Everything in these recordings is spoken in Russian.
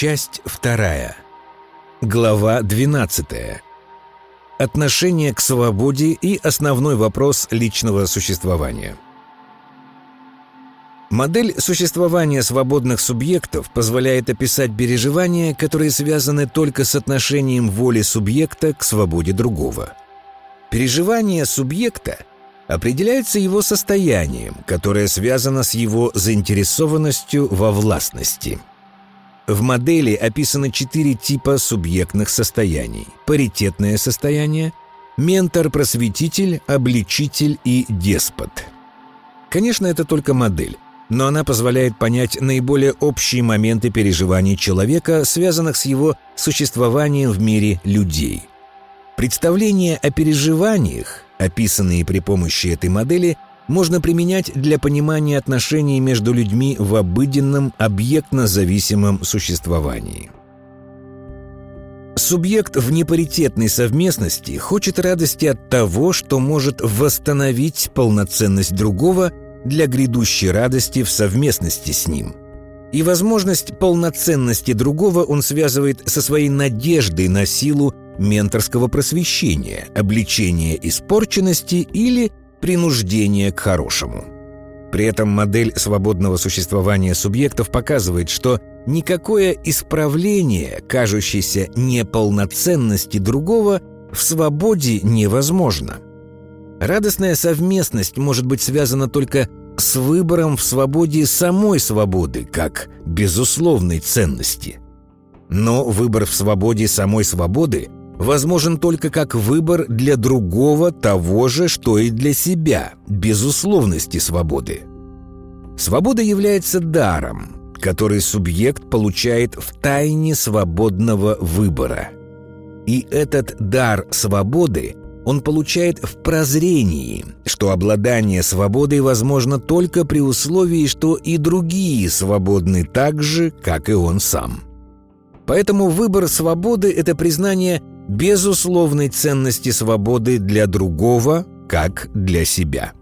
Часть вторая. Глава 12. Отношение к свободе и основной вопрос личного существования. Модель существования свободных субъектов позволяет описать переживания, которые связаны только с отношением воли субъекта к свободе другого. Переживание субъекта определяется его состоянием, которое связано с его заинтересованностью во властности – в модели описаны четыре типа субъектных состояний. Паритетное состояние, ментор-просветитель, обличитель и деспот. Конечно, это только модель, но она позволяет понять наиболее общие моменты переживаний человека, связанных с его существованием в мире людей. Представления о переживаниях, описанные при помощи этой модели – можно применять для понимания отношений между людьми в обыденном объектно-зависимом существовании. Субъект в непаритетной совместности хочет радости от того, что может восстановить полноценность другого для грядущей радости в совместности с ним. И возможность полноценности другого он связывает со своей надеждой на силу менторского просвещения, обличения испорченности или принуждение к хорошему. При этом модель свободного существования субъектов показывает, что никакое исправление кажущейся неполноценности другого в свободе невозможно. Радостная совместность может быть связана только с выбором в свободе самой свободы, как безусловной ценности. Но выбор в свободе самой свободы возможен только как выбор для другого того же, что и для себя, безусловности свободы. Свобода является даром, который субъект получает в тайне свободного выбора. И этот дар свободы он получает в прозрении, что обладание свободой возможно только при условии, что и другие свободны так же, как и он сам. Поэтому выбор свободы – это признание безусловной ценности свободы для другого, как для себя.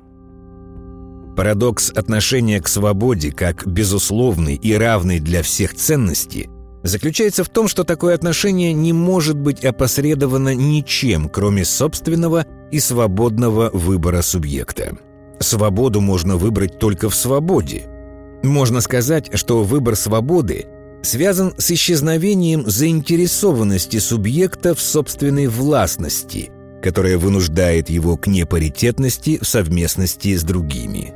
Парадокс отношения к свободе как безусловной и равной для всех ценности заключается в том, что такое отношение не может быть опосредовано ничем, кроме собственного и свободного выбора субъекта. Свободу можно выбрать только в свободе. Можно сказать, что выбор свободы связан с исчезновением заинтересованности субъекта в собственной властности, которая вынуждает его к непаритетности в совместности с другими.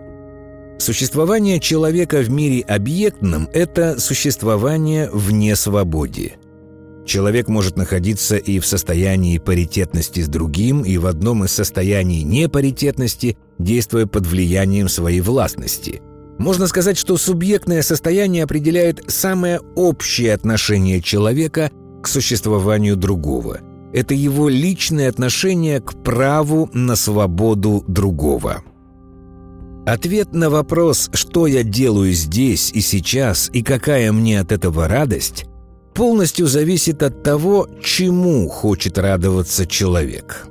Существование человека в мире объектном – это существование вне свободе. Человек может находиться и в состоянии паритетности с другим, и в одном из состояний непаритетности, действуя под влиянием своей властности – можно сказать, что субъектное состояние определяет самое общее отношение человека к существованию другого. Это его личное отношение к праву на свободу другого. Ответ на вопрос «что я делаю здесь и сейчас и какая мне от этого радость» полностью зависит от того, чему хочет радоваться человек.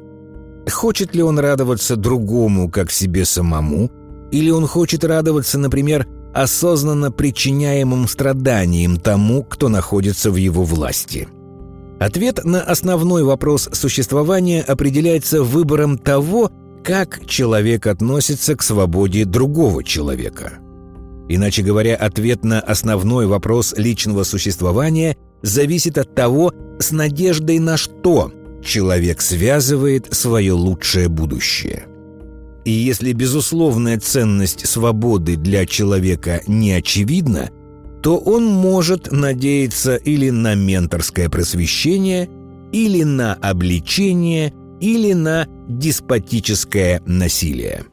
Хочет ли он радоваться другому, как себе самому, или он хочет радоваться, например, осознанно причиняемым страданиям тому, кто находится в его власти? Ответ на основной вопрос существования определяется выбором того, как человек относится к свободе другого человека. Иначе говоря, ответ на основной вопрос личного существования зависит от того, с надеждой на что человек связывает свое лучшее будущее. И если безусловная ценность свободы для человека не очевидна, то он может надеяться или на менторское просвещение, или на обличение, или на деспотическое насилие.